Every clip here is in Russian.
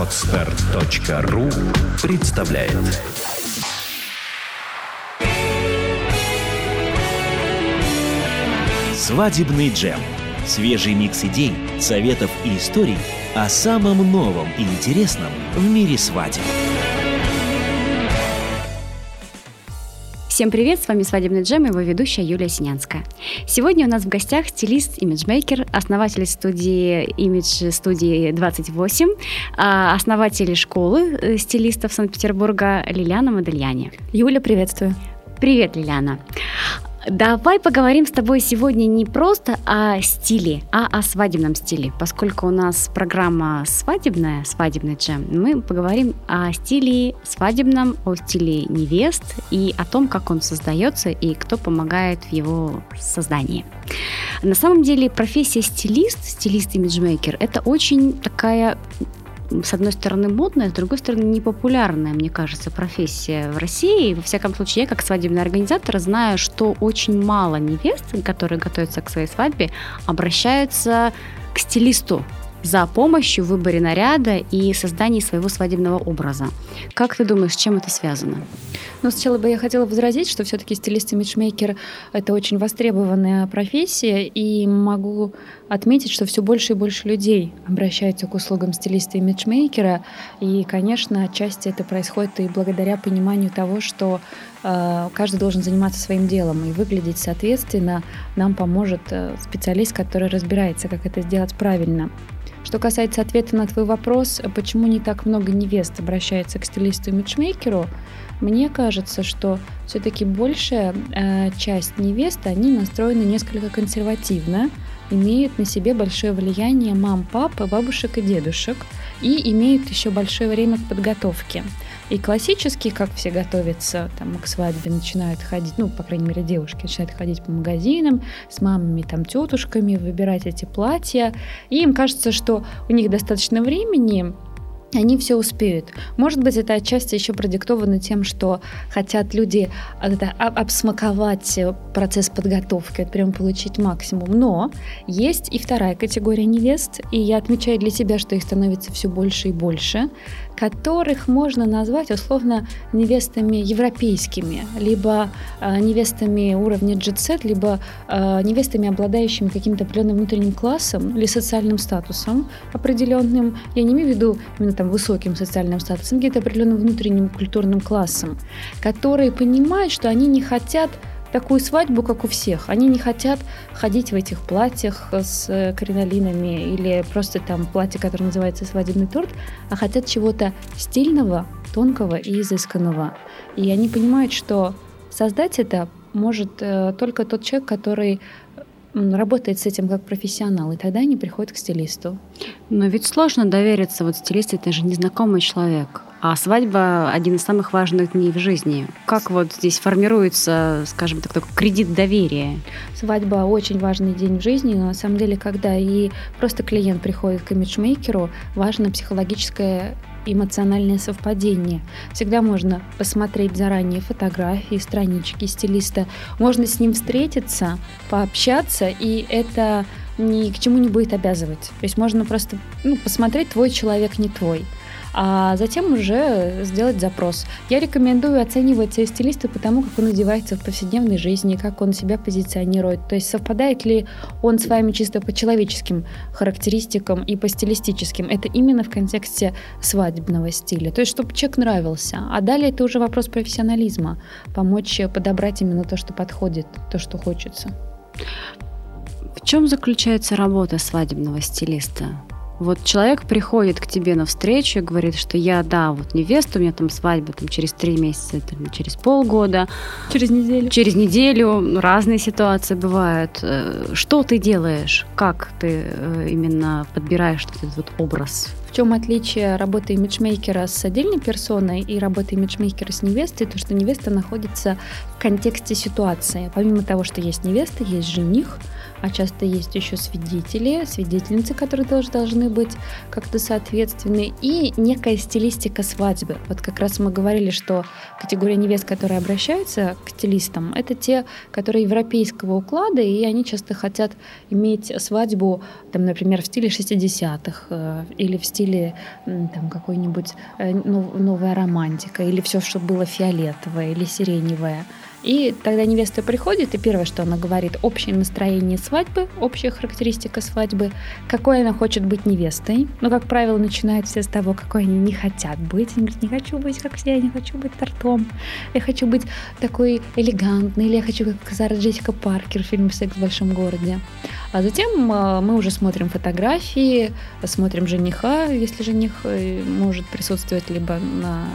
Отстар.ру представляет Свадебный джем. Свежий микс идей, советов и историй о самом новом и интересном в мире свадеб. Всем привет, с вами «Свадебный джем» и его ведущая Юлия Синянская. Сегодня у нас в гостях стилист, имиджмейкер, основатель студии имидж студии 28, а, основатель школы э, стилистов Санкт-Петербурга Лилиана Модельяне. Юля, приветствую. Привет, Лилиана. Давай поговорим с тобой сегодня не просто о стиле, а о свадебном стиле. Поскольку у нас программа свадебная, свадебный джем, мы поговорим о стиле свадебном, о стиле невест и о том, как он создается и кто помогает в его создании. На самом деле профессия стилист, стилист-имиджмейкер, это очень такая с одной стороны, модная, с другой стороны, непопулярная, мне кажется, профессия в России. Во всяком случае, я как свадебный организатор знаю, что очень мало невест, которые готовятся к своей свадьбе, обращаются к стилисту за помощью в выборе наряда и создании своего свадебного образа. Как ты думаешь, с чем это связано? Ну, сначала бы я хотела возразить, что все-таки стилист и имиджмейкер — это очень востребованная профессия, и могу отметить, что все больше и больше людей обращаются к услугам стилиста и имиджмейкера, и, конечно, отчасти это происходит и благодаря пониманию того, что э, каждый должен заниматься своим делом и выглядеть соответственно, нам поможет э, специалист, который разбирается, как это сделать правильно. Что касается ответа на твой вопрос, почему не так много невест обращается к стилисту и имиджмейкеру, мне кажется, что все-таки большая э, часть невест, они настроены несколько консервативно, имеют на себе большое влияние мам, пап, бабушек и дедушек и имеют еще большое время к подготовке. И классически, как все готовятся там, к свадьбе, начинают ходить, ну, по крайней мере, девушки начинают ходить по магазинам с мамами, там, тетушками, выбирать эти платья. И им кажется, что у них достаточно времени, они все успеют. Может быть, это отчасти еще продиктовано тем, что хотят люди это, обсмаковать процесс подготовки, прям получить максимум. Но есть и вторая категория невест, и я отмечаю для себя, что их становится все больше и больше, которых можно назвать условно невестами европейскими, либо э, невестами уровня джетсет, либо э, невестами, обладающими каким-то определенным внутренним классом или социальным статусом определенным. Я не имею в виду именно там высоким социальным статусом, где-то определенным внутренним культурным классом, которые понимают, что они не хотят такую свадьбу, как у всех. Они не хотят ходить в этих платьях с э, кринолинами или просто там платье, которое называется свадебный торт, а хотят чего-то стильного, тонкого и изысканного. И они понимают, что создать это может э, только тот человек, который работает с этим как профессионал, и тогда они приходят к стилисту. Но ведь сложно довериться, вот стилист это же незнакомый человек. А свадьба – один из самых важных дней в жизни. Как вот здесь формируется, скажем так, такой кредит доверия? Свадьба – очень важный день в жизни, на самом деле, когда и просто клиент приходит к имиджмейкеру, важно психологическое эмоциональное совпадение. Всегда можно посмотреть заранее фотографии, странички стилиста. Можно с ним встретиться, пообщаться, и это ни к чему не будет обязывать. То есть можно просто ну, посмотреть, твой человек не твой а затем уже сделать запрос. Я рекомендую оценивать стилиста по тому, как он одевается в повседневной жизни, как он себя позиционирует. То есть совпадает ли он с вами чисто по человеческим характеристикам и по стилистическим. Это именно в контексте свадебного стиля. То есть чтобы человек нравился. А далее это уже вопрос профессионализма. Помочь подобрать именно то, что подходит, то, что хочется. В чем заключается работа свадебного стилиста? Вот человек приходит к тебе на встречу и говорит, что я, да, вот невеста, у меня там свадьба там, через три месяца, там, через полгода. Через неделю. Через неделю. Разные ситуации бывают. Э, что ты делаешь? Как ты э, именно подбираешь этот вот образ? В чем отличие работы имиджмейкера с отдельной персоной и работы имиджмейкера с невестой? То, что невеста находится в контексте ситуации. Помимо того, что есть невеста, есть жених – а часто есть еще свидетели, свидетельницы, которые тоже должны быть как-то соответственны, и некая стилистика свадьбы. Вот как раз мы говорили, что категория невест, которые обращаются к стилистам, это те, которые европейского уклада, и они часто хотят иметь свадьбу, там, например, в стиле 60-х э, или в стиле там, какой-нибудь э, новая романтика, или все, что было фиолетовое или сиреневое. И тогда невеста приходит, и первое, что она говорит, общее настроение свадьбы, общая характеристика свадьбы, какой она хочет быть невестой. Но, как правило, начинают все с того, какой они не хотят быть. Они говорят, не хочу быть как все, я не хочу быть тортом, я хочу быть такой элегантной, или я хочу как Сара Джессика Паркер в фильме «Секс в большом городе». А затем э, мы уже смотрим фотографии, смотрим жениха, если жених э, может присутствовать либо на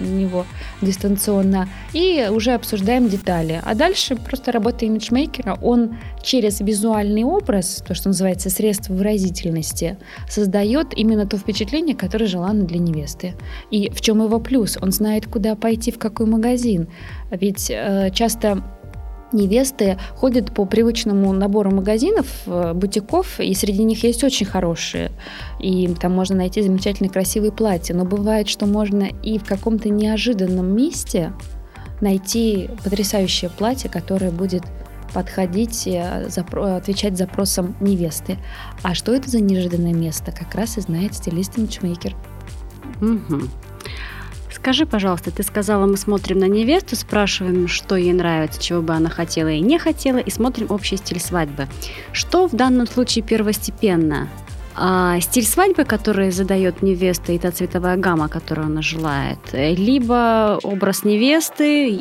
него дистанционно, и уже обсуждаем детали. А дальше просто работа имиджмейкера, он через визуальный образ, то, что называется средство выразительности, создает именно то впечатление, которое желанно для невесты. И в чем его плюс? Он знает, куда пойти, в какой магазин. Ведь э, часто невесты ходят по привычному набору магазинов, э, бутиков, и среди них есть очень хорошие. И там можно найти замечательные красивые платья. Но бывает, что можно и в каком-то неожиданном месте найти потрясающее платье, которое будет подходить, э, отвечать запросам невесты. А что это за неожиданное место? Как раз и знает стилист и матчмейкер. Угу. Скажи, пожалуйста, ты сказала, мы смотрим на невесту, спрашиваем, что ей нравится, чего бы она хотела и не хотела, и смотрим общий стиль свадьбы. Что в данном случае первостепенно? А, стиль свадьбы, который задает невеста, и та цветовая гамма, которую она желает, либо образ невесты,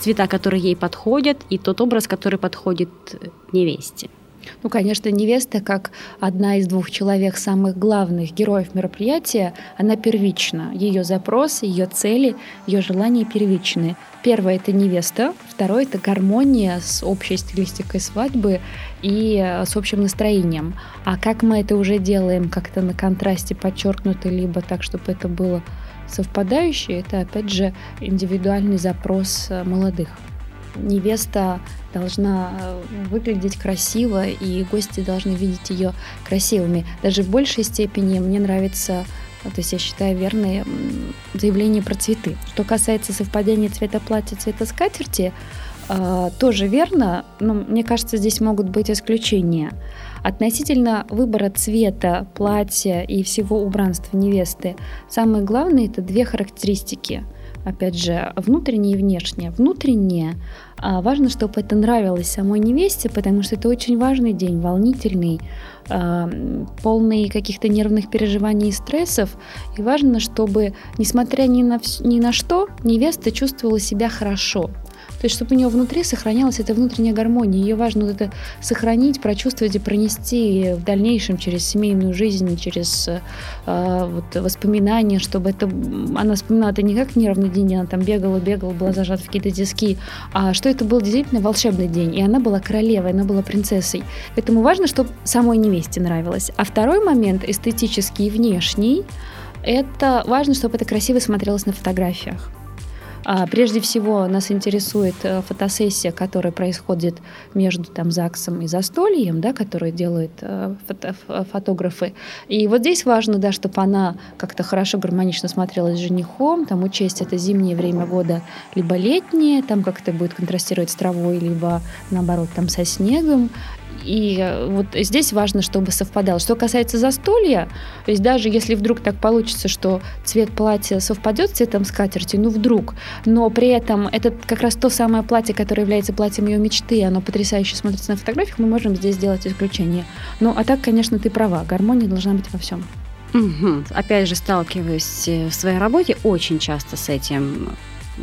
цвета, которые ей подходят, и тот образ, который подходит невесте. Ну, конечно, невеста, как одна из двух человек самых главных героев мероприятия, она первична. Ее запросы, ее цели, ее желания первичны. Первое — это невеста, второе — это гармония с общей стилистикой свадьбы и э, с общим настроением. А как мы это уже делаем как-то на контрасте подчеркнуто, либо так, чтобы это было совпадающее, это, опять же, индивидуальный запрос э, молодых невеста должна э, выглядеть красиво, и гости должны видеть ее красивыми. Даже в большей степени мне нравится то есть я считаю верное заявление про цветы. Что касается совпадения цвета платья, цвета скатерти, э, тоже верно, но мне кажется, здесь могут быть исключения. Относительно выбора цвета, платья и всего убранства невесты, самое главное это две характеристики – опять же, внутреннее и внешнее. Внутреннее а, важно, чтобы это нравилось самой невесте, потому что это очень важный день, волнительный, а, полный каких-то нервных переживаний и стрессов. И важно, чтобы, несмотря ни на, ни на что, невеста чувствовала себя хорошо. То есть, чтобы у нее внутри сохранялась эта внутренняя гармония. Ее важно вот это сохранить, прочувствовать и пронести в дальнейшем через семейную жизнь, через э, вот, воспоминания, чтобы это она вспоминала это не как нервный день, она там бегала, бегала, была зажата в какие-то диски, а что это был действительно волшебный день. И она была королевой, она была принцессой. Поэтому важно, чтобы самой невесте нравилось. А второй момент, эстетический и внешний, это важно, чтобы это красиво смотрелось на фотографиях. А, прежде всего нас интересует э, фотосессия, которая происходит между там ЗАГСом и застольем, да, которую делают э, фото фотографы. И вот здесь важно, да, чтобы она как-то хорошо гармонично смотрелась с женихом, там учесть это зимнее время года, либо летнее, там как-то будет контрастировать с травой, либо наоборот там со снегом. И э, вот здесь важно, чтобы совпадало. Что касается застолья, то есть даже если вдруг так получится, что цвет платья совпадет с цветом скатерти, ну вдруг, но при этом это как раз то самое платье, которое является платьем ее мечты, оно потрясающе смотрится на фотографиях, мы можем здесь сделать исключение. Ну а так, конечно, ты права, гармония должна быть во всем. Угу. Опять же, сталкиваюсь э, в своей работе очень часто с этим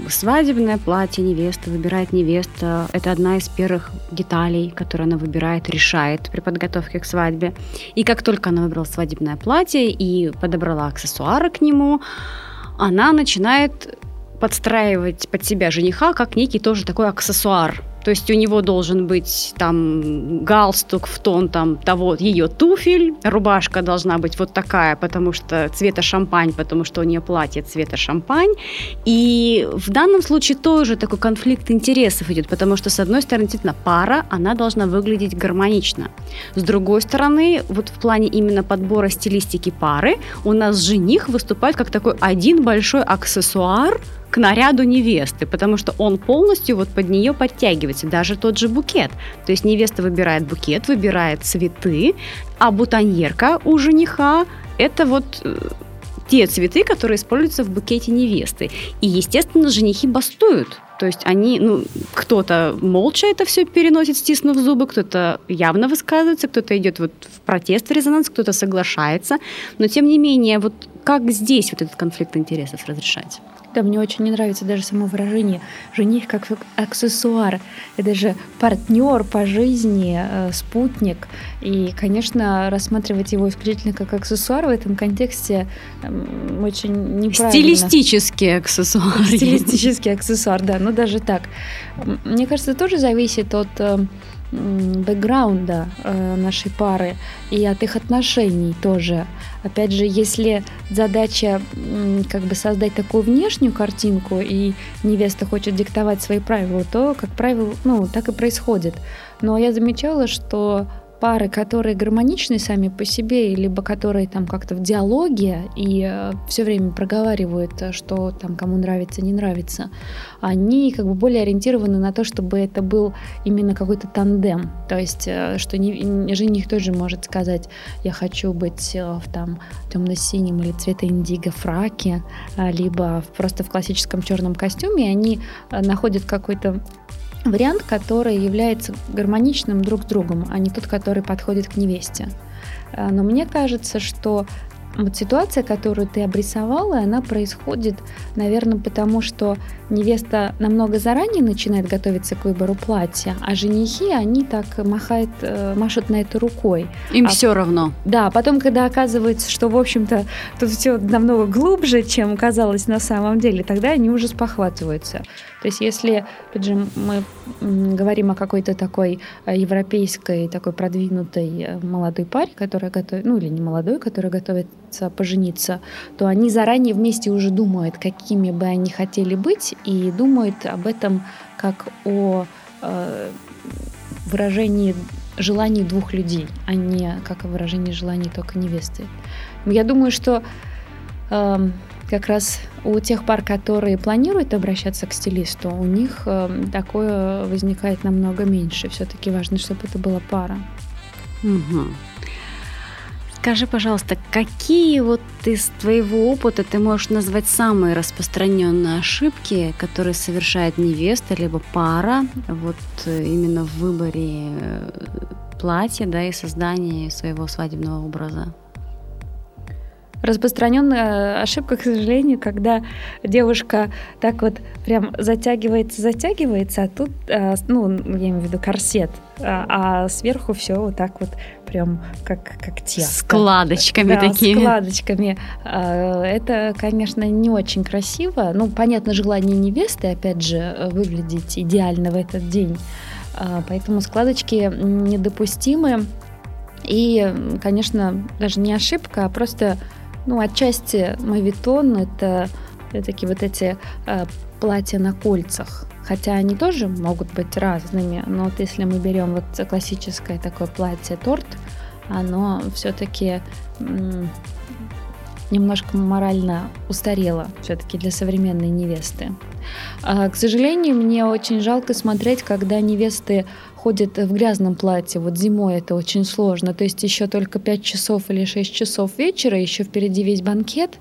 Свадебное платье невесты выбирает невеста. Это одна из первых деталей, которую она выбирает, решает при подготовке к свадьбе. И как только она выбрала свадебное платье и подобрала аксессуары к нему, она начинает подстраивать под себя жениха как некий тоже такой аксессуар. То есть у него должен быть там галстук в тон там того ее туфель, рубашка должна быть вот такая, потому что цвета шампань, потому что у нее платье цвета шампань. И в данном случае тоже такой конфликт интересов идет, потому что с одной стороны, действительно, пара, она должна выглядеть гармонично. С другой стороны, вот в плане именно подбора стилистики пары, у нас жених выступает как такой один большой аксессуар – наряду невесты, потому что он полностью вот под нее подтягивается, даже тот же букет. То есть невеста выбирает букет, выбирает цветы, а бутоньерка у жениха это вот э, те цветы, которые используются в букете невесты. И, естественно, женихи бастуют. То есть они, ну, кто-то молча это все переносит, стиснув зубы, кто-то явно высказывается, кто-то идет вот в протест, в резонанс, кто-то соглашается. Но, тем не менее, вот как здесь вот этот конфликт интересов разрешать? Да, мне очень не нравится даже само выражение «жених как аксессуар». Это же партнер по жизни, э, спутник. И, конечно, рассматривать его исключительно как аксессуар в этом контексте э, очень неправильно. Стилистический аксессуар. Стилистический аксессуар, да, ну даже так. Мне кажется, тоже зависит от э, бэкграунда э, нашей пары и от их отношений тоже. Опять же, если задача как бы создать такую внешнюю картинку, и невеста хочет диктовать свои правила, то, как правило, ну, так и происходит. Но я замечала, что пары, которые гармоничны сами по себе, либо которые там как-то в диалоге и э, все время проговаривают, э, что там кому нравится, не нравится, они как бы более ориентированы на то, чтобы это был именно какой-то тандем. То есть, э, что не, жених тоже может сказать, я хочу быть в там темно-синем или цвета индиго фраке, либо просто в классическом черном костюме, и они находят какой-то вариант, который является гармоничным друг с другом, а не тот, который подходит к невесте. Э, но мне кажется, что вот ситуация, которую ты обрисовала, она происходит, наверное, потому что невеста намного заранее начинает готовиться к выбору платья, а женихи, они так махают, э, машут на это рукой. Им а, все равно. Да, потом, когда оказывается, что, в общем-то, тут все намного глубже, чем казалось на самом деле, тогда они уже спохватываются. То есть, если, опять же, мы говорим о какой-то такой э, европейской, такой продвинутой э, молодой паре, которая готовит, ну или не молодой, которая готовится пожениться, то они заранее вместе уже думают, какими бы они хотели быть, и думают об этом как о э, выражении желаний двух людей, а не как о выражении желаний только невесты. Я думаю, что э, как раз у тех пар, которые планируют обращаться к стилисту, у них э, такое возникает намного меньше. Все-таки важно, чтобы это была пара. Угу. Скажи, пожалуйста, какие вот из твоего опыта ты можешь назвать самые распространенные ошибки, которые совершает невеста либо пара вот э, именно в выборе э, платья, да, и создании своего свадебного образа? Распространенная ошибка, к сожалению, когда девушка так вот прям затягивается, затягивается, а тут, а, ну, я имею в виду корсет, а, а сверху все вот так вот прям как, как тесто. Складочками да, такими. складочками. А, это, конечно, не очень красиво. Ну, понятно, желание невесты, опять же, выглядеть идеально в этот день. Поэтому складочки недопустимы. И, конечно, даже не ошибка, а просто ну, отчасти мавитон — это такие вот эти э, платья на кольцах. Хотя они тоже могут быть разными, но вот если мы берем вот классическое такое платье-торт, оно все-таки немножко морально устарело все-таки для современной невесты. А, к сожалению, мне очень жалко смотреть, когда невесты ходит в грязном платье. Вот зимой это очень сложно. То есть еще только 5 часов или 6 часов вечера, еще впереди весь банкет,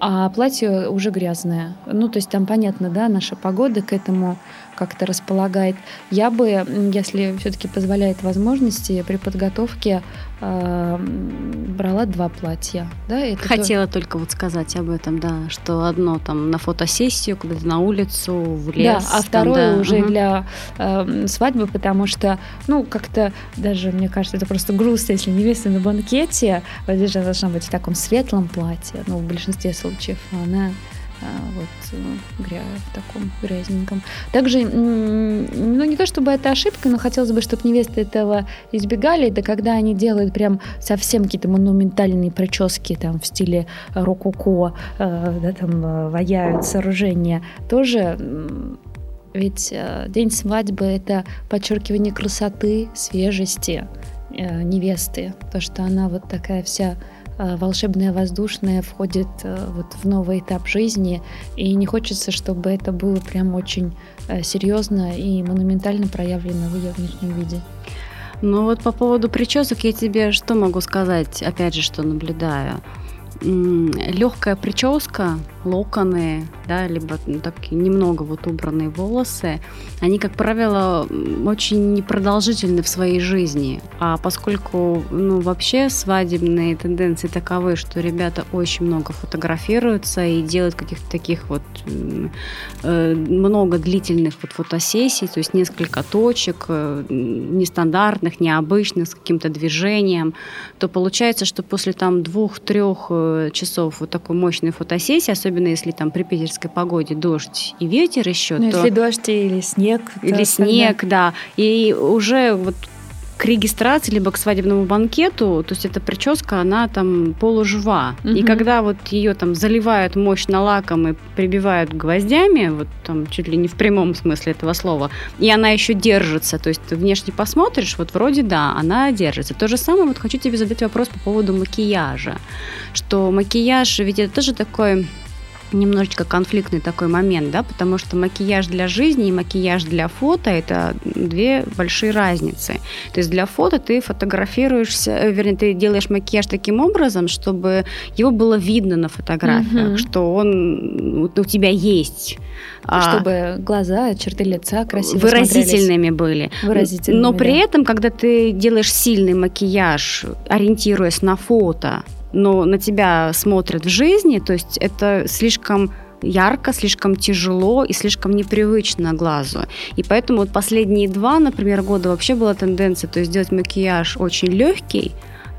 а платье уже грязное. Ну, то есть там понятно, да, наша погода к этому как-то располагает. Я бы, если все-таки позволяет возможности, при подготовке э, брала два платья. Да, это Хотела то... только вот сказать об этом, да, что одно там на фотосессию, куда-то на улицу, в лес. Да, а второе там, да. уже угу. для э, свадьбы, потому что, ну, как-то даже, мне кажется, это просто грустно, если невеста на банкете, вот здесь должна быть в таком светлом платье, ну, в большинстве случаев, она а, вот э, гря в таком грязненьком. Также, ну не то чтобы это ошибка, но хотелось бы, чтобы невесты этого избегали, это когда они делают прям совсем какие-то монументальные прически там в стиле рококо, э, да, там э, ваяют сооружения, тоже ведь день свадьбы это подчеркивание красоты, свежести невесты, то что она вот такая вся волшебное воздушное входит э, вот в новый этап жизни, и не хочется, чтобы это было прям очень э, серьезно и монументально проявлено в ее внешнем виде. Ну вот по поводу причесок я тебе что могу сказать, опять же, что наблюдаю. Легкая прическа, локоны, да, либо ну, так немного вот убранные волосы, они, как правило, очень непродолжительны в своей жизни. А поскольку, ну, вообще свадебные тенденции таковы, что ребята очень много фотографируются и делают каких-то таких вот э, много длительных вот фотосессий, то есть несколько точек, э, нестандартных, необычных, с каким-то движением, то получается, что после там двух-трех э, часов вот такой мощной фотосессии, особенно особенно если там при питерской погоде дождь и ветер еще. Ну, то... если дождь или снег. Или снег, тогда... да. И уже вот к регистрации, либо к свадебному банкету, то есть эта прическа, она там полужива. Угу. И когда вот ее там заливают мощно лаком и прибивают гвоздями, вот там чуть ли не в прямом смысле этого слова, и она еще держится, то есть ты внешне посмотришь, вот вроде да, она держится. То же самое, вот хочу тебе задать вопрос по поводу макияжа, что макияж, ведь это тоже такой немножечко конфликтный такой момент, да, потому что макияж для жизни и макияж для фото – это две большие разницы. То есть для фото ты фотографируешься, э, вернее, ты делаешь макияж таким образом, чтобы его было видно на фотографиях, угу. что он у тебя есть. А чтобы глаза, черты лица красиво выразительными были. Выразительными, Но при да. этом, когда ты делаешь сильный макияж, ориентируясь на фото, но на тебя смотрят в жизни, то есть это слишком ярко, слишком тяжело и слишком непривычно глазу. И поэтому вот последние два, например, года вообще была тенденция, то есть делать макияж очень легкий,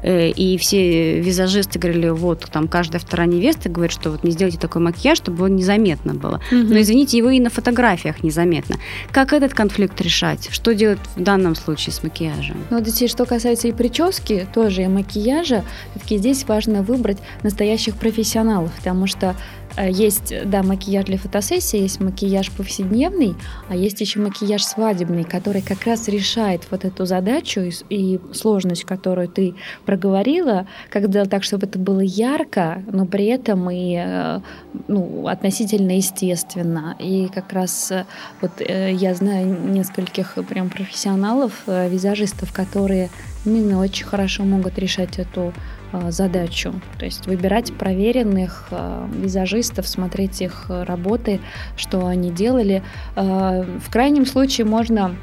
и все визажисты говорили, вот, там, каждая вторая невеста говорит, что вот не сделайте такой макияж, чтобы его незаметно было. Угу. Но, извините, его и на фотографиях незаметно. Как этот конфликт решать? Что делать в данном случае с макияжем? Ну, вот если что касается и прически, тоже и макияжа, все-таки здесь важно выбрать настоящих профессионалов, потому что Э, есть, да, макияж для фотосессии, есть макияж повседневный, а есть еще макияж свадебный, который как раз решает вот эту задачу и, и сложность, которую ты проговорила, как сделать так, чтобы это было ярко, но при этом и э, ну, относительно естественно. И как раз э, вот я знаю нескольких прям профессионалов, визажистов, которые именно очень хорошо могут решать эту Э, задачу. То есть выбирать проверенных э, визажистов, смотреть их работы, что они делали. Э, в крайнем случае можно,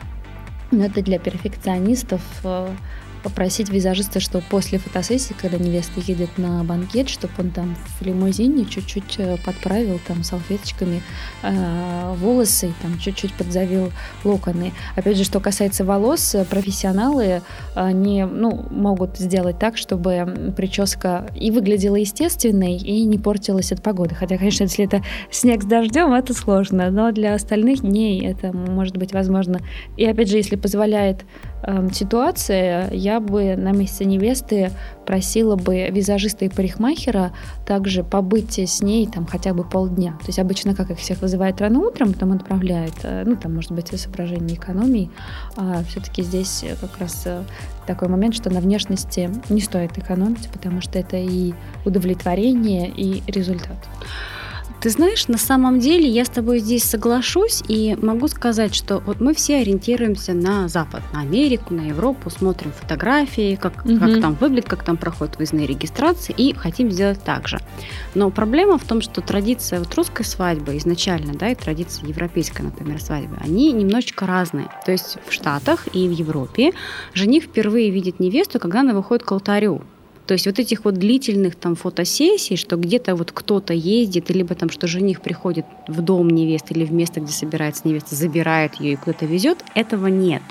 ну, это для перфекционистов, попросить визажиста, что после фотосессии, когда невеста едет на банкет, чтобы он там в лимузине чуть-чуть э, подправил там салфеточками э, волосы там чуть-чуть подзавил локоны. Опять же, что касается волос, э, профессионалы они ну, могут сделать так, чтобы прическа и выглядела естественной, и не портилась от погоды. Хотя, конечно, если это снег с дождем, это сложно, но для остальных дней это может быть возможно. И опять же, если позволяет э, ситуация, я бы на месте невесты просила бы визажиста и парикмахера также побыть с ней там хотя бы полдня. То есть обычно как их всех вызывают рано утром, потом отправляют, э, ну там может быть соображение экономии, а все-таки здесь как раз э, такой момент, что на внешности не стоит экономить, потому что это и удовлетворение, и результат. Ты знаешь, на самом деле я с тобой здесь соглашусь и могу сказать, что вот мы все ориентируемся на Запад, на Америку, на Европу, смотрим фотографии, как, угу. как там выглядит, как там проходят выездные регистрации и хотим сделать так же. Но проблема в том, что традиция вот русской свадьбы изначально, да, и традиция европейской, например, свадьбы, они немножечко разные. То есть в Штатах и в Европе жених впервые видит невесту, когда она выходит к алтарю. То есть вот этих вот длительных там фотосессий, что где-то вот кто-то ездит, либо там, что жених приходит в дом невесты или в место, где собирается невеста, забирает ее и куда-то везет, этого нет.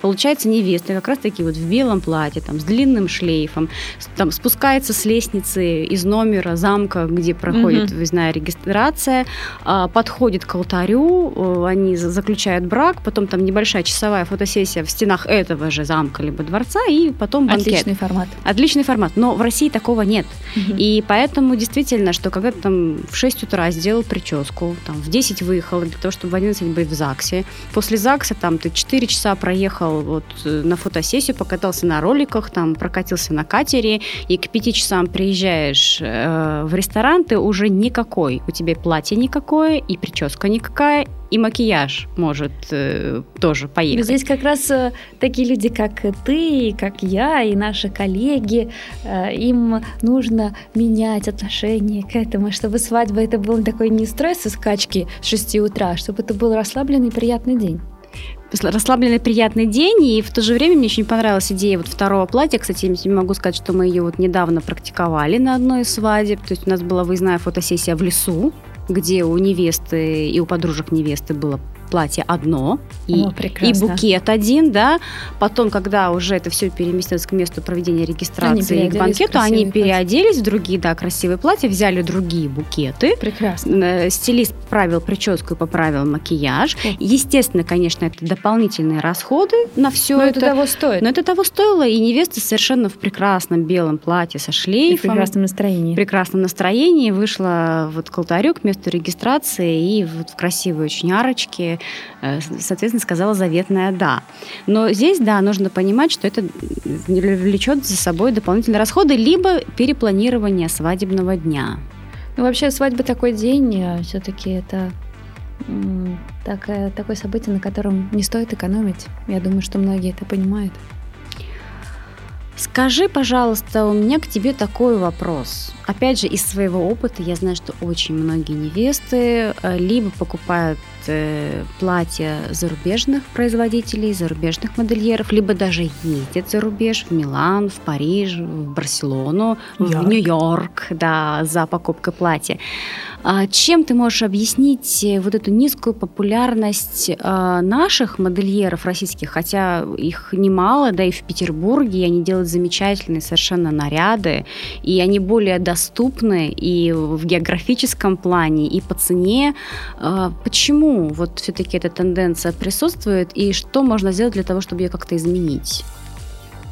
Получается, невеста как раз таки вот в белом платье, там, с длинным шлейфом, там, спускается с лестницы из номера замка, где проходит угу. выездная регистрация, а, подходит к алтарю, э, они заключают брак, потом там небольшая часовая фотосессия в стенах этого же замка либо дворца, и потом банкет. Отличный формат. Отличный формат, но в России такого нет. Угу. И поэтому действительно, что когда ты там в 6 утра сделал прическу, там в 10 выехал для того, чтобы в 11 быть в ЗАГСе, после ЗАГСа там ты 4 часа проехал вот э, на фотосессию, покатался на роликах, там прокатился на катере, и к 5 часам приезжаешь э, в ресторан, ты уже никакой, у тебя платье никакое, и прическа никакая, и макияж может э, тоже поехать. Здесь как раз э, такие люди, как ты, как я, и наши коллеги, э, им нужно менять отношение к этому, чтобы свадьба это был такой не стресс и скачки с 6 утра, а чтобы это был расслабленный приятный день расслабленный приятный день, и в то же время мне очень понравилась идея вот второго платья. Кстати, я могу сказать, что мы ее вот недавно практиковали на одной из свадеб. То есть у нас была выездная фотосессия в лесу, где у невесты и у подружек невесты было платье одно и, О, и букет один, да. Потом, когда уже это все переместилось к месту проведения регистрации и к банкету, они переоделись платья. в другие, да, красивые платья, взяли другие букеты. Прекрасно. Э, стилист поправил прическу и поправил макияж. О. Естественно, конечно, это дополнительные расходы на все но это. это того стоит. Но это того стоило, и невеста совершенно в прекрасном белом платье со шлейфом. И в прекрасном настроении. В прекрасном настроении вышла вот к алтарю, к месту регистрации и вот в красивой очень арочке Э, соответственно, сказала заветное «да». Но здесь, да, нужно понимать, что это влечет за собой дополнительные расходы, либо перепланирование свадебного дня. Ну, вообще, свадьба такой день, э, все-таки это такое, такое событие, на котором не стоит экономить. Я думаю, что многие это понимают. Скажи, пожалуйста, у меня к тебе такой вопрос. Опять же, из своего опыта я знаю, что очень многие невесты э, либо покупают э, платья зарубежных производителей, зарубежных модельеров, либо даже ездят за рубеж в Милан, в Париж, в Барселону, Йорк. в Нью-Йорк, да, за покупкой платья. А чем ты можешь объяснить э, вот эту низкую популярность а, наших модельеров российских, хотя их немало, да, и в Петербурге, и они делают замечательные совершенно наряды, и они более доступны и в географическом плане, и по цене. А, почему вот все-таки эта тенденция присутствует, и что можно сделать для того, чтобы ее как-то изменить?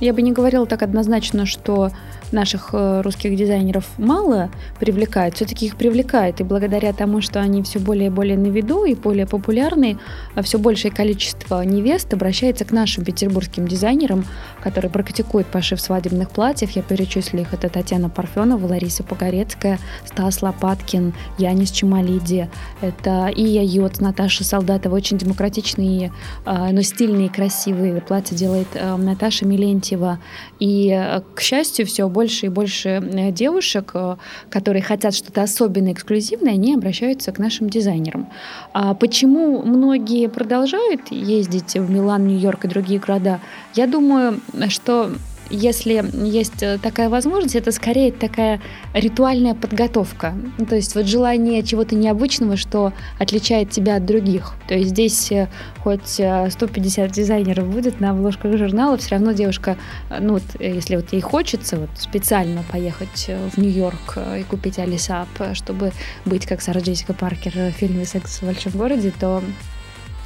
Я бы не говорила так однозначно, что наших э, русских дизайнеров мало привлекает, все-таки их привлекает. И благодаря тому, что они все более и более на виду и более популярны, а все большее количество невест обращается к нашим петербургским дизайнерам, которые практикуют пошив свадебных платьев. Я перечислю их. Это Татьяна Парфенова, Лариса Погорецкая, Стас Лопаткин, Янис Чемалиди. Это Ия Йот, Наташа Солдатова. Очень демократичные, а, но стильные, красивые платья делает э, Наташа Милентьева. И, э, к счастью, все больше и больше э, девушек, э, которые хотят что-то особенное, эксклюзивное, они обращаются к нашим дизайнерам. А почему многие продолжают ездить в Милан, Нью-Йорк и другие города? Я думаю, что если есть э, такая возможность, это скорее такая ритуальная подготовка. То есть вот желание чего-то необычного, что отличает тебя от других. То есть здесь э, хоть 150 э, дизайнеров будет на обложках журнала, все равно девушка, ну вот если вот ей хочется вот специально поехать в Нью-Йорк и купить Алисап, чтобы быть как Сара Джессика Паркер в фильме «Секс в большом городе», то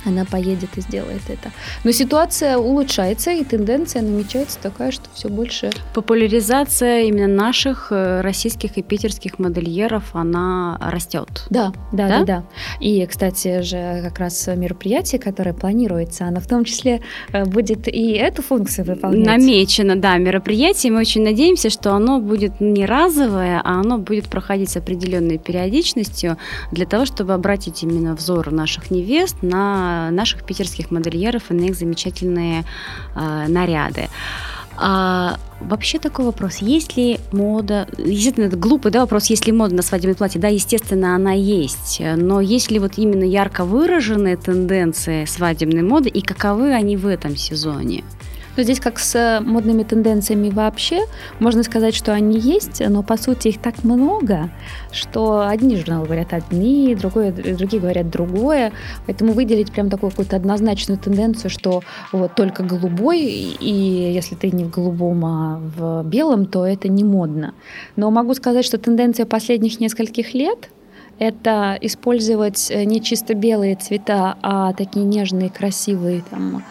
она поедет и сделает это. Но ситуация улучшается, и тенденция намечается такая, что все больше... Популяризация именно наших э, российских и питерских модельеров, она растет. Да, да, да, да. да. И, кстати же, как раз мероприятие, которое планируется, оно в том числе э, будет и эту функцию выполнять. Намечено, да, мероприятие. Мы очень надеемся, что оно будет не разовое, а оно будет проходить с определенной периодичностью для того, чтобы обратить именно взор наших невест на наших питерских модельеров и на их замечательные э, наряды. А, вообще такой вопрос, есть ли мода, естественно, это глупый да, вопрос, есть ли мода на свадебное платье, да, естественно, она есть, но есть ли вот именно ярко выраженные тенденции свадебной моды и каковы они в этом сезоне? Но здесь, как с модными тенденциями вообще, можно сказать, что они есть, но по сути их так много, что одни журналы говорят одни, другое, другие говорят другое. Поэтому выделить прям такую какую-то однозначную тенденцию, что вот только голубой, и если ты не в голубом, а в белом, то это не модно. Но могу сказать, что тенденция последних нескольких лет это использовать не чисто белые цвета, а такие нежные, красивые там,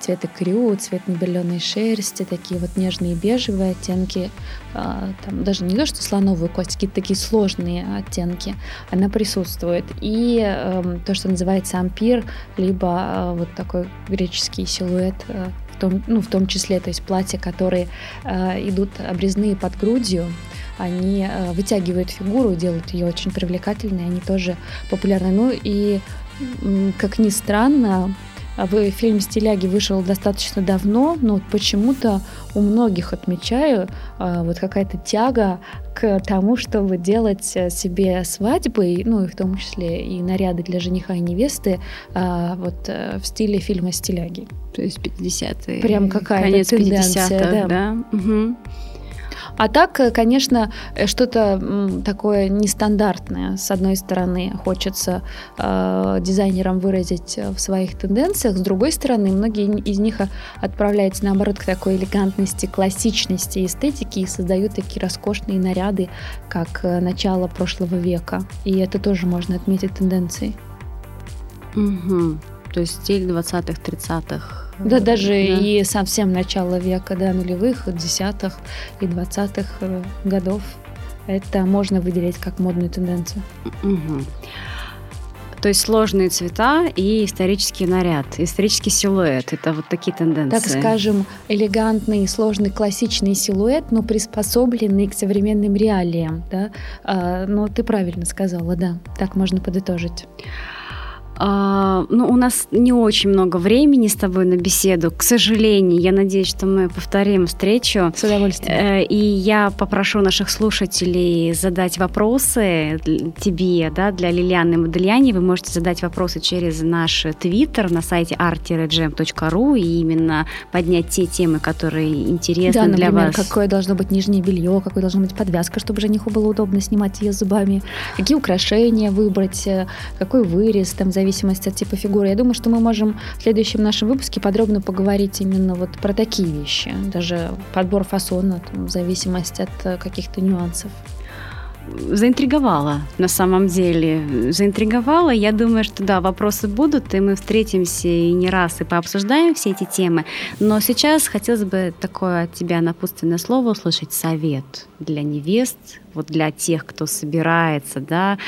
цвета крю, цвет небеленой шерсти, такие вот нежные бежевые оттенки, а, там даже не то, что слоновую кость, какие-то такие сложные оттенки, она присутствует. И э, то, что называется ампир, либо э, вот такой греческий силуэт э, в том, ну, в том числе, то есть платья, которые э, идут обрезные под грудью, они э, вытягивают фигуру, делают ее очень привлекательной, они тоже популярны. Ну и, как ни странно, фильм «Стиляги» вышел достаточно давно, но вот почему-то у многих отмечаю а, вот какая-то тяга к тому, чтобы делать э, себе свадьбы, ну и в том числе и наряды для жениха и невесты а, вот э, в стиле фильма «Стиляги». То есть 50-е. Прям какая-то тенденция. Да. да. Угу. А так, э, конечно, э, что-то такое нестандартное. С одной стороны, хочется э, дизайнерам выразить в своих тенденциях, с другой стороны, многие из них отправляются, наоборот, к такой элегантности, классичности, эстетики и создают такие роскошные наряды, как э, начало прошлого века. И это тоже можно отметить тенденцией. Угу. То есть стиль 20-х, 30-х да, даже да. и совсем начало века, да, нулевых, десятых и двадцатых э, годов. Это можно выделить как модную тенденцию. Угу. То есть сложные цвета и исторический наряд, исторический силуэт. Это вот такие тенденции. Так скажем, элегантный, сложный, классичный силуэт, но приспособленный к современным реалиям. Да? А, ну, ты правильно сказала, да. Так можно подытожить. А, ну, у нас не очень много времени с тобой на беседу. К сожалению, я надеюсь, что мы повторим встречу. С удовольствием. Э, и я попрошу наших слушателей задать вопросы тебе, да, для Лилианы Модельяни. Вы можете задать вопросы через наш твиттер на сайте art-gem.ru и именно поднять те темы, которые интересны да, например, для вас. какое должно быть нижнее белье, какой должна быть подвязка, чтобы жениху было удобно снимать ее зубами, какие украшения выбрать, э, какой вырез, там, в зависимости от типа фигуры. Я думаю, что мы можем в следующем нашем выпуске подробно поговорить именно вот про такие вещи. Даже подбор фасона там, в зависимости от э, каких-то нюансов заинтриговала на самом деле. Заинтриговала. Я думаю, что да, вопросы будут, и мы встретимся и не раз и пообсуждаем все эти темы. Но сейчас хотелось бы такое от тебя напутственное слово услышать совет для невест, вот для тех, кто собирается, да,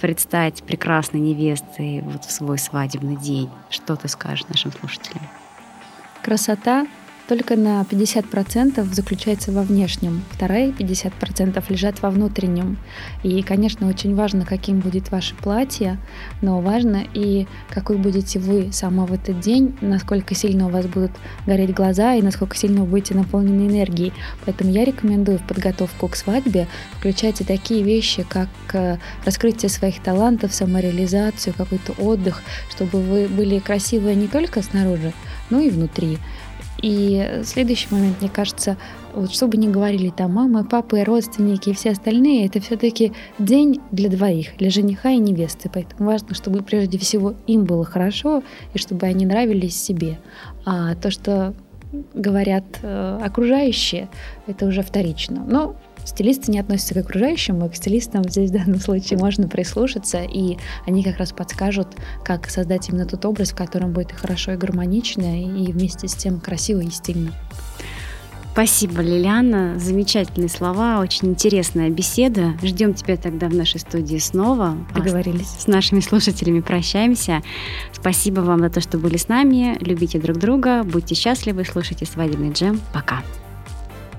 представить прекрасной невестой вот в свой свадебный день. Что ты скажешь нашим слушателям? Красота только на 50% заключается во внешнем, вторые 50% лежат во внутреннем. И, конечно, очень важно, каким будет ваше платье, но важно и какой будете вы сама в этот день, насколько сильно у вас будут гореть глаза и насколько сильно вы будете наполнены энергией. Поэтому я рекомендую в подготовку к свадьбе включать и такие вещи, как э, раскрытие своих талантов, самореализацию, какой-то отдых, чтобы вы были красивые не только снаружи, но и внутри. И следующий момент, мне кажется, вот что бы ни говорили там мама, папа, родственники и все остальные, это все-таки день для двоих, для жениха и невесты. Поэтому важно, чтобы прежде всего им было хорошо и чтобы они нравились себе. А то, что говорят э, окружающие, это уже вторично. Но Стилисты не относятся к окружающим, а к стилистам здесь в данном случае можно прислушаться, и они как раз подскажут, как создать именно тот образ, в котором будет и хорошо, и гармонично, и вместе с тем красиво и стильно. Спасибо, Лилиана. Замечательные слова, очень интересная беседа. Ждем тебя тогда в нашей студии снова. Договорились. С нашими слушателями прощаемся. Спасибо вам за то, что были с нами. Любите друг друга, будьте счастливы, слушайте свадебный джем. Пока.